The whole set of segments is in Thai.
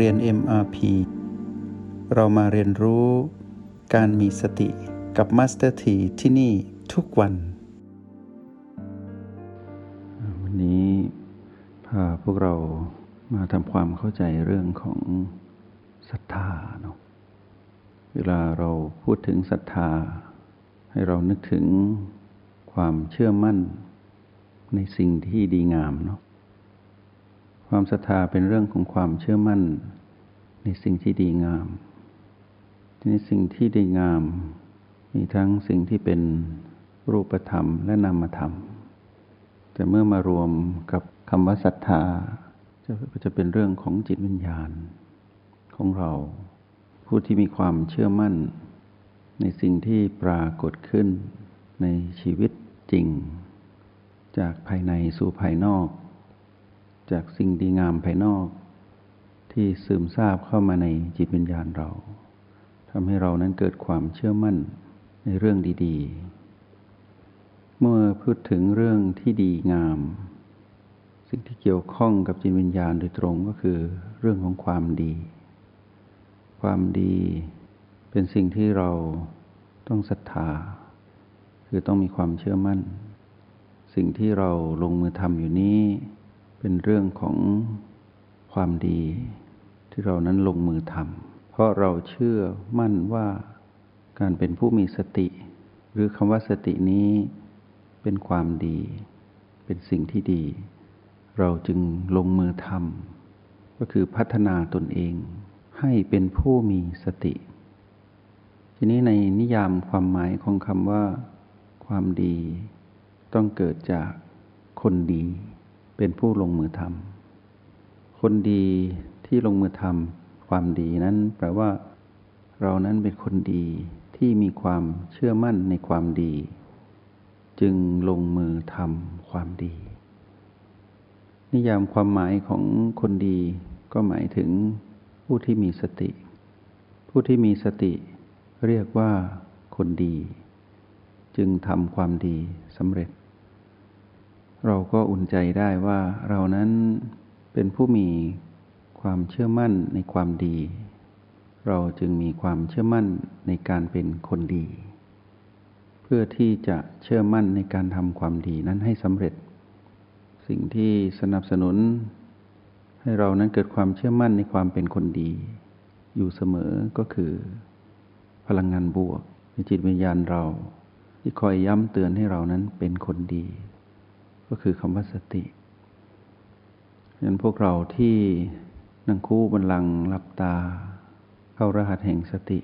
เรียน MRP เรามาเรียนรู้การมีสติกับ Master T ที่ที่นี่ทุกวัน วันนี้พาพวกเรามาทำความเข้าใจเรื่องของศรัทธาเนาะเวลาเราพูดถึงศรัทธา ให้เรานึกถึงความเชื่อมั่นในสิ่งที่ดีงามเนาะ ความศรัทธาเป็นเรื่องของความเชื่อมั่น ในสิ่งที่ดีงามในสิ่งที่ดีงาม มีทั้งสิ่งที่เป็นรูปธรรมและนามธรรม แต่เมื่อมารวมกับคำว่าศรัทธาจะจะเป็นเรื่องของจิตวิญญาณ ของเรา ผู้ที่มีความเชื่อมั่น ในสิ่งที่ปรากฏขึ้นในชีวิตจริง จากภายในสู่ภายนอก จากสิ่งดีงามภายนอก ที่ซึมซาบเข้ามาในจิตวิญญาณเราทำให้เรานั้นเกิดความเชื่อมั่นในเรื่องดีๆ เมื่อพูดถึงเรื่องที่ดีงาม สิ่งที่เกี่ยวข้องกับจิตวิญญาณโดยตรงก็คือเรื่องของความดี ความดีเป็นสิ่งที่เราต้องศรัทธา คือต้องมีความเชื่อมั่น สิ่งที่เราลงมือทำอยู่นี้ เป็นเรื่องของความดีที่เรานั้นลงมือทำเพราะเราเชื่อมั่นว่าการเป็นผู้มีสติ หรือคำว่าสตินี้เป็นความดี เป็นสิ่งที่ดี เราจึงลงมือทำก็คือพัฒนาตนเองให้เป็นผู้มีสติ ทีนี้ในนิยามความหมายของคำว่า ความดี ต้องเกิดจากคนดี เป็นผู้ลงมือทำคนดีที่ลงมือทำความดีนั้นแปลว่า เรานั้นเป็นคนดีที่มีความเชื่อมั่นในความดี จึงลงมือทำความดี นิยามความหมายของคนดีก็หมายถึงผู้ที่มีสติ ผู้ที่มีสติ เรียกว่าคนดี จึงทำความดีสำเร็จ เราก็อุ่นใจได้ว่าเรานั้นเป็นผู้มีความเชื่อมั่นในความดี เราจึงมีความเชื่อมั่นในการเป็นคนดี เพื่อที่จะเชื่อมั่นในการทำความดีนั้นให้สำเร็จ สิ่งที่สนับสนุน ให้เรานั้นเกิดความเชื่อมั่นในความเป็นคนดี อยู่เสมอก็คือ พลังงานบวกในจิตวิญญาณเรา ที่คอยย้ำเตือนให้เรานั้นเป็นคนดี ก็คือคำว่าสติฉะนั้นพวกเราที่นั่งคู่บนลังหลับตา เข้ารหัสแห่งสติ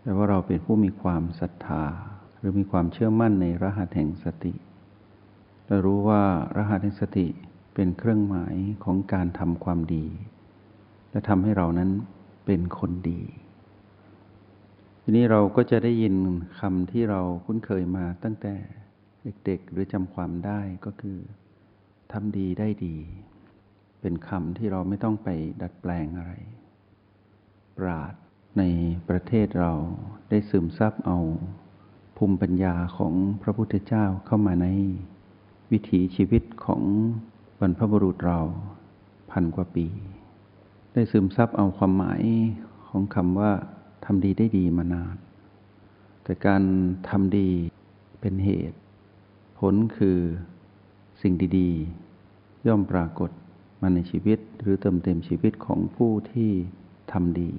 แปลว่าเราเป็นผู้มีความศรัทธา หรือมีความเชื่อมั่นในรหัสแห่งสติและรู้ว่ารหัสแห่งสติเป็นเครื่องหมายของการทำความดี และทำให้เรานั้นเป็นคนดี ทีนี้เราก็จะได้ยินคำที่เราคุ้นเคยมาตั้งแต่ เด็กๆ หรือจำความได้ก็คือทำดีได้ดี เป็นคำที่เราไม่ต้องไปดัดแปลงอะไร ปราดในประเทศเราได้ซึมซับเอาภูมิปัญญาของพระพุทธเจ้าเข้ามาในวิถีชีวิตของบรรพบุรุษเราพันกว่าปี ได้ซึมซับเอาความหมายของคำว่าทำดีได้ดีมานาน แต่การทำดีเป็นเหตุ ลคือสิ่งดีๆ ย่อมปรากฏมาในชีวิตหรือเติมเต็มชีวิตของผู้ที่ทำดี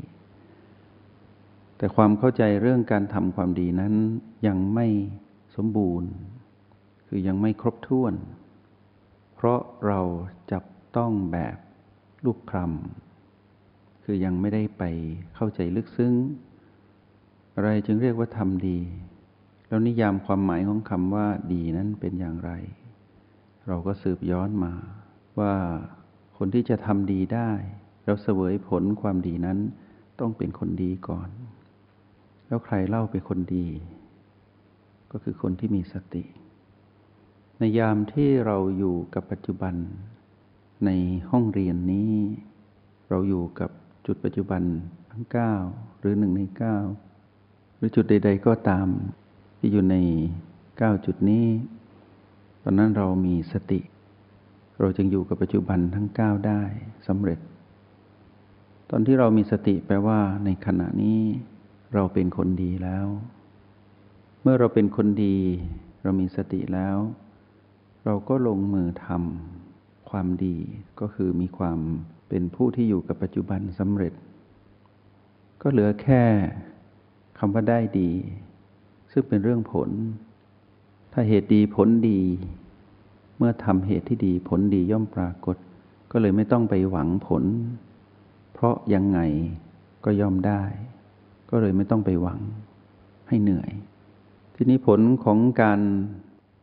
แต่ความเข้าใจเรื่องการทำความดีนั้นยังไม่สมบูรณ์ คือยังไม่ครบถ้วน เพราะเราจับต้องแบบลูกคลำคือยังไม่ได้ไปเข้าใจลึกซึ้ง อะไรจึงเรียกว่าทำดี แล้วนิยามความหมายของคำว่าดีนั้นเป็นอย่างไร เราก็สืบย้อนมา ว่าคนที่จะทำดีได้แล้วเสวยผลความดีนั้นต้องเป็นคนดีก่อน แล้วใครเล่าเป็นคนดี ก็คือคนที่มีสติ ในยามที่เราอยู่กับปัจจุบัน ในห้องเรียนนี้ เราอยู่กับจุดปัจจุบันทั้งเก้าหรือหนึ่งในเก้าหรือจุดใด ๆ ก็ตาม ที่อยู่ในเก้าจุดนี้ ตอนนั้นเรามีสติ เราจึงอยู่กับปัจจุบันทั้งเก้าได้สำเร็จ ตอนที่เรามีสติแปลว่า ในขณะนี้ เราเป็นคนดีแล้ว เมื่อเราเป็นคนดี เรามีสติแล้ว เราก็ลงมือทำความดีก็คือมีความเป็นผู้ที่อยู่กับปัจจุบันสำเร็จ ก็เหลือแค่คำว่าได้ดี ซึ่งเป็นเรื่องผล ถ้าเหตุดีผลดี เมื่อทำเหตุที่ดีผลดีย่อมปรากฏ ก็เลยไม่ต้องไปหวังผล เพราะยังไงก็ย่อมได้ ก็เลยไม่ต้องไปหวังให้เหนื่อย ทีนี้ผลของการ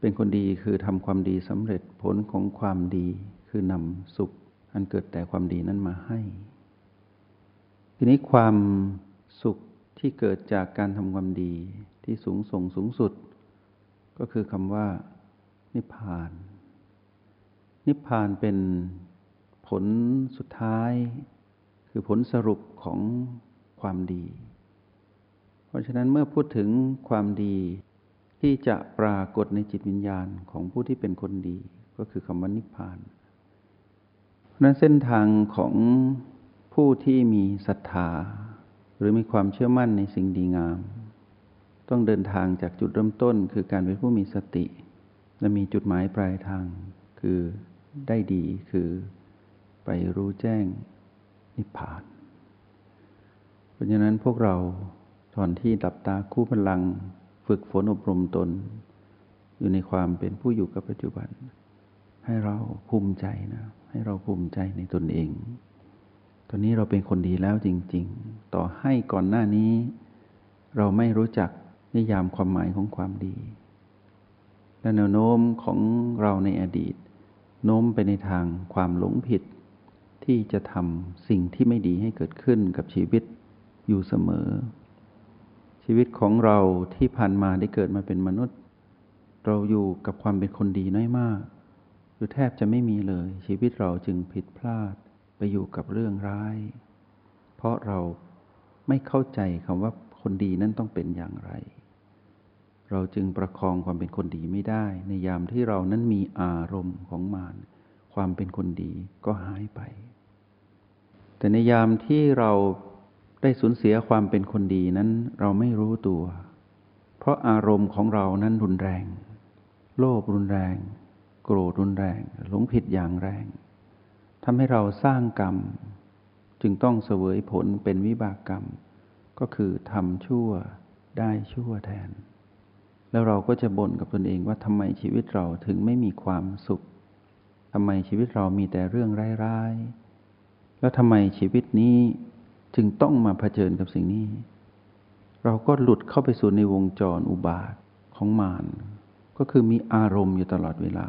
เป็นคนดีคือทำความดีสำเร็จผลของความดีคือนำสุข อันเกิดแต่ความดีนั้นมาให้ ทีนี้ความสุขที่เกิดจากการทำความดี ที่สูงส่งสูงสุด ก็คือคำว่า นิพพาน นิพพานเป็นผลสุดท้าย คือผลสรุปของความดี เพราะฉะนั้นเมื่อพูดถึงความดีที่จะปรากฏในจิตวิญญาณของผู้ที่เป็นคนดี ก็คือคำว่านิพพานเพราะนั้นเส้นทางของผู้ที่มีศรัทธา หรือมีความเชื่อมั่นในสิ่งดีงาม ต้องเดินทางจากจุดเริ่มต้น คือการเป็นผู้มีสติ และมีจุดหมายปลายทาง คือได้ดีคือไปรู้แจ้งนิพพาน เพราะฉะนั้นพวกเราตอนที่ดับตาคู่พลัง ฝึกฝนอบรมตน อยู่ในความเป็นผู้อยู่กับปัจจุบัน ให้เราภูมิใจนะ ให้เราภูมิใจในตนเอง ตอนนี้เราเป็นคนดีแล้วจริง ๆ ต่อให้ก่อนหน้านี้ เราไม่รู้จัก นิยามความหมายของความดี และแนวโน้มของเราในอดีต โน้มไปในทางความหลงผิด ที่จะทำสิ่งที่ไม่ดีให้เกิดขึ้นกับชีวิตอยู่เสมอ ชีวิตของเราที่ผ่านมาได้เกิดมาเป็นมนุษย์ เราอยู่กับความเป็นคนดีน้อยมากหรือแทบจะไม่มีเลย ชีวิตเราจึงผิดพลาดไปอยู่กับเรื่องร้าย เพราะเราไม่เข้าใจคำว่าคนดีนั้นต้องเป็นอย่างไร เราจึงประคองความเป็นคนดีไม่ได้ ในยามที่เรานั้นมีอารมณ์ของมารความเป็นคนดีก็หายไป แต่ในยามที่เราได้สูญเสียความเป็นคนดีนั้นเราไม่รู้ตัว เพราะอารมณ์ของเรานั้นรุนแรง โลภรุนแรง โกรธรุนแรงหลงผิดอย่างแรงทำให้เราสร้างกรรม จึงต้องเสวยผลเป็นวิบากกรรม ก็คือทำชั่วได้ชั่วแทน แล้วเราก็จะบ่นกับตนเองว่าทำไมชีวิตเราถึงไม่มีความสุขทำไมชีวิตเรามีแต่เรื่องร้ายๆ แล้วทำไมชีวิตนี้จึงต้องมาเผชิญกับสิ่งนี้ เราก็หลุดเข้าไปสู่ในวงจรอุบาทของมารก็คือมีอารมณ์อยู่ตลอดเวลา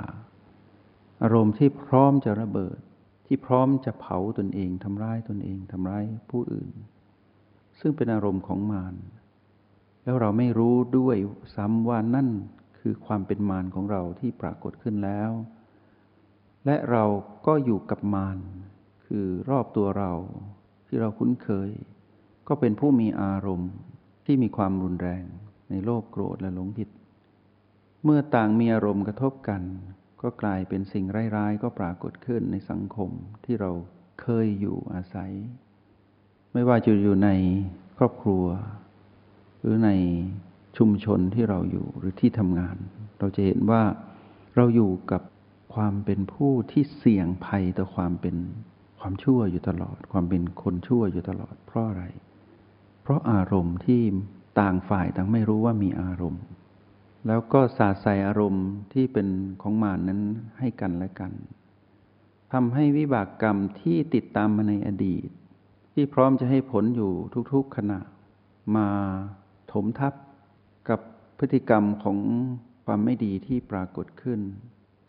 อารมณ์ที่พร้อมจะระเบิด ที่พร้อมจะเผาตนเองทำร้ายตนเองทำร้ายผู้อื่น ซึ่งเป็นอารมณ์ของมาร แล้วเราไม่รู้ด้วยซ้ำว่านั่นคือความเป็นมารของเราที่ปรากฏขึ้นแล้ว และเราก็อยู่กับมารคือรอบตัวเราที่เราคุ้นเคย ก็เป็นผู้มีอารมณ์ที่มีความรุนแรงในโลภโกรธและหลงผิด เมื่อต่างมีอารมณ์กระทบกัน ก็กลายเป็นสิ่งร้ายๆ ก็ปรากฏขึ้นในสังคมที่เราเคยอยู่อาศัย ไม่ว่าจะอยู่ในครอบครัว หรือในชุมชนที่เราอยู่หรือที่ทำงาน เราจะเห็นว่าเราอยู่กับความเป็นผู้ที่เสี่ยงภัยต่อความเป็นความชั่วอยู่ตลอด ความเป็นคนชั่วอยู่ตลอด เพราะอะไร เพราะอารมณ์ที่ต่างฝ่ายต่างไม่รู้ว่ามีอารมณ์ แล้วก็สาใส่อารมณ์ที่เป็นของมานนั้นให้กันและกันทำให้วิบากกรรมที่ติดตามมาในอดีต ที่พร้อมจะให้ผลอยู่ทุกๆขณะมา ถมทับกับพฤติกรรมของความไม่ดีที่ปรากฏขึ้น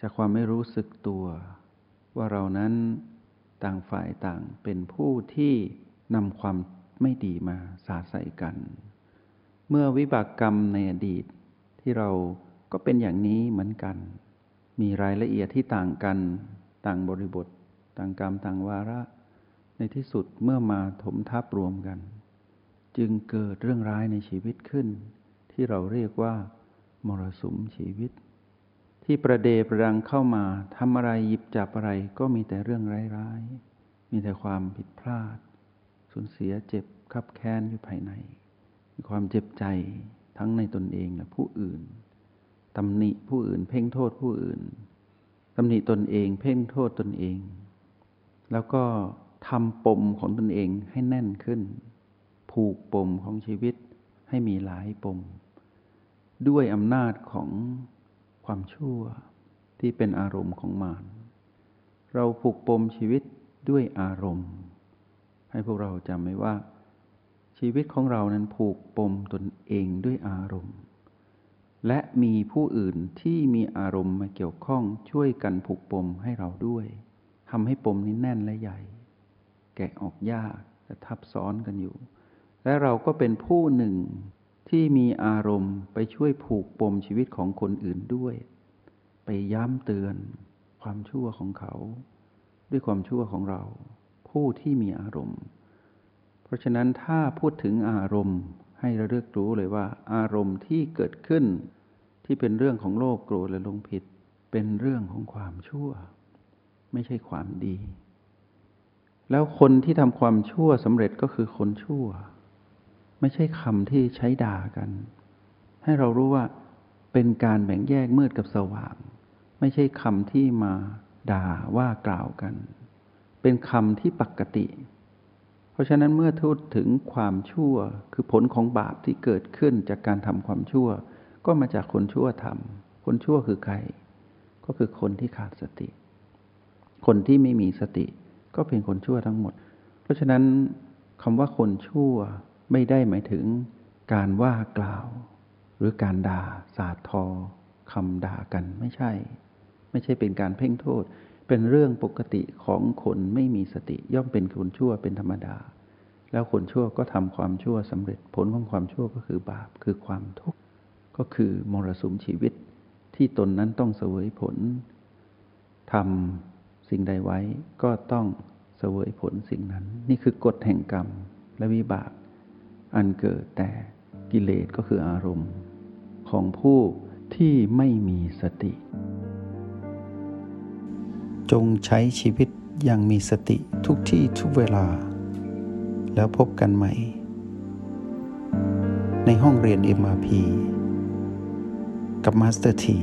จากความไม่รู้สึกตัว ว่าเรานั้นต่างฝ่ายต่างเป็นผู้ที่นำความไม่ดีมาสาใส่กัน เมื่อวิบากกรรมในอดีตที่เราก็เป็นอย่างนี้เหมือนกัน มีรายละเอียดที่ต่างกันต่างบริบท ต่างกรรมต่างวาระ ในที่สุดเมื่อมาถมทับรวมกัน จึงเกิดเรื่องร้ายในชีวิตขึ้น ที่เราเรียกว่า มรสุมชีวิต ที่ประเดประดังเข้ามาทำอะไรหยิบจับอะไรก็มีแต่เรื่องร้ายๆ มีแต่ความผิดพลาด สูญเสียเจ็บคับแค้นอยู่ภายใน มีความเจ็บใจทั้งในตนเองและผู้อื่นตำหนิผู้อื่นเพ่งโทษผู้อื่นตำหนิตนเองเพ่งโทษตนเอง แล้วก็ทำปมของตนเองให้แน่นขึ้น ผูกปมของชีวิตให้มีหลายปม ด้วยอำนาจของความชั่วที่เป็นอารมณ์ของมารเราผูกปมชีวิตด้วยอารมณ์ ให้พวกเราจำไว้ว่า ชีวิตของเรานั้นผูกปมตนเองด้วยอารมณ์ และมีผู้อื่นที่มีอารมณ์มาเกี่ยวข้องช่วยกันผูกปมให้เราด้วยทำให้ปมนี้แน่นและใหญ่ แกะออกยากและทับซ้อนกันอยู่ และเราก็เป็นผู้หนึ่งที่มีอารมณ์ไปช่วยผูกปมชีวิตของคนอื่นด้วย ไปย้ำเตือนความชั่วของเขา ด้วยความชั่วของเรา ผู้ที่มีอารมณ์ เพราะฉะนั้นถ้าพูดถึงอารมณ์ให้เราเลือกรู้เลยว่า อารมณ์ที่เกิดขึ้น ที่เป็นเรื่องของโลภโกรธและลงผิด เป็นเรื่องของความชั่ว ไม่ใช่ความดี แล้วคนที่ทำความชั่วสำเร็จก็คือคนชั่ว ไม่ใช่คำที่ใช้ด่ากัน ให้เรารู้ว่าเป็นการแบ่งแยกมืดกับสว่าง ไม่ใช่คำที่มาด่าว่ากล่าวกัน เป็นคำที่ปกติ เพราะฉะนั้นเมื่อทูดถึงความชั่วคือผลของบาปที่เกิดขึ้นจากการทำความชั่ว ก็มาจากคนชั่วทำคนชั่วคือใคร ก็คือคนที่ขาดสติ คนที่ไม่มีสติ ก็เป็นคนชั่วทั้งหมด เพราะฉะนั้นคำว่าคนชั่ว ไม่ได้หมายถึงการว่ากล่าว หรือการด่าสาดทอคำด่ากันไม่ใช่ ไม่ใช่เป็นการเพ่งโทษ เป็นเรื่องปกติของคนไม่มีสติย่อมเป็นคนชั่วเป็นธรรมดา แล้วคนชั่วก็ทำความชั่วสำเร็จผลของความชั่วก็คือบาปคือความทุกข์ก็คือมรสุมชีวิตที่ตนนั้นต้องเสวยผลทำสิ่งใดไว้ก็ต้องเสวยผลสิ่งนั้น นี่คือกฎแห่งกรรมและวิบาก อันเกิดแต่กิเลสก็คืออารมณ์ ของผู้ที่ไม่มีสติ จงใช้ชีวิตอย่างมีสติทุกที่ทุกเวลา แล้วพบกันใหม่ ในห้องเรียน MRP กับมาสเตอร์ที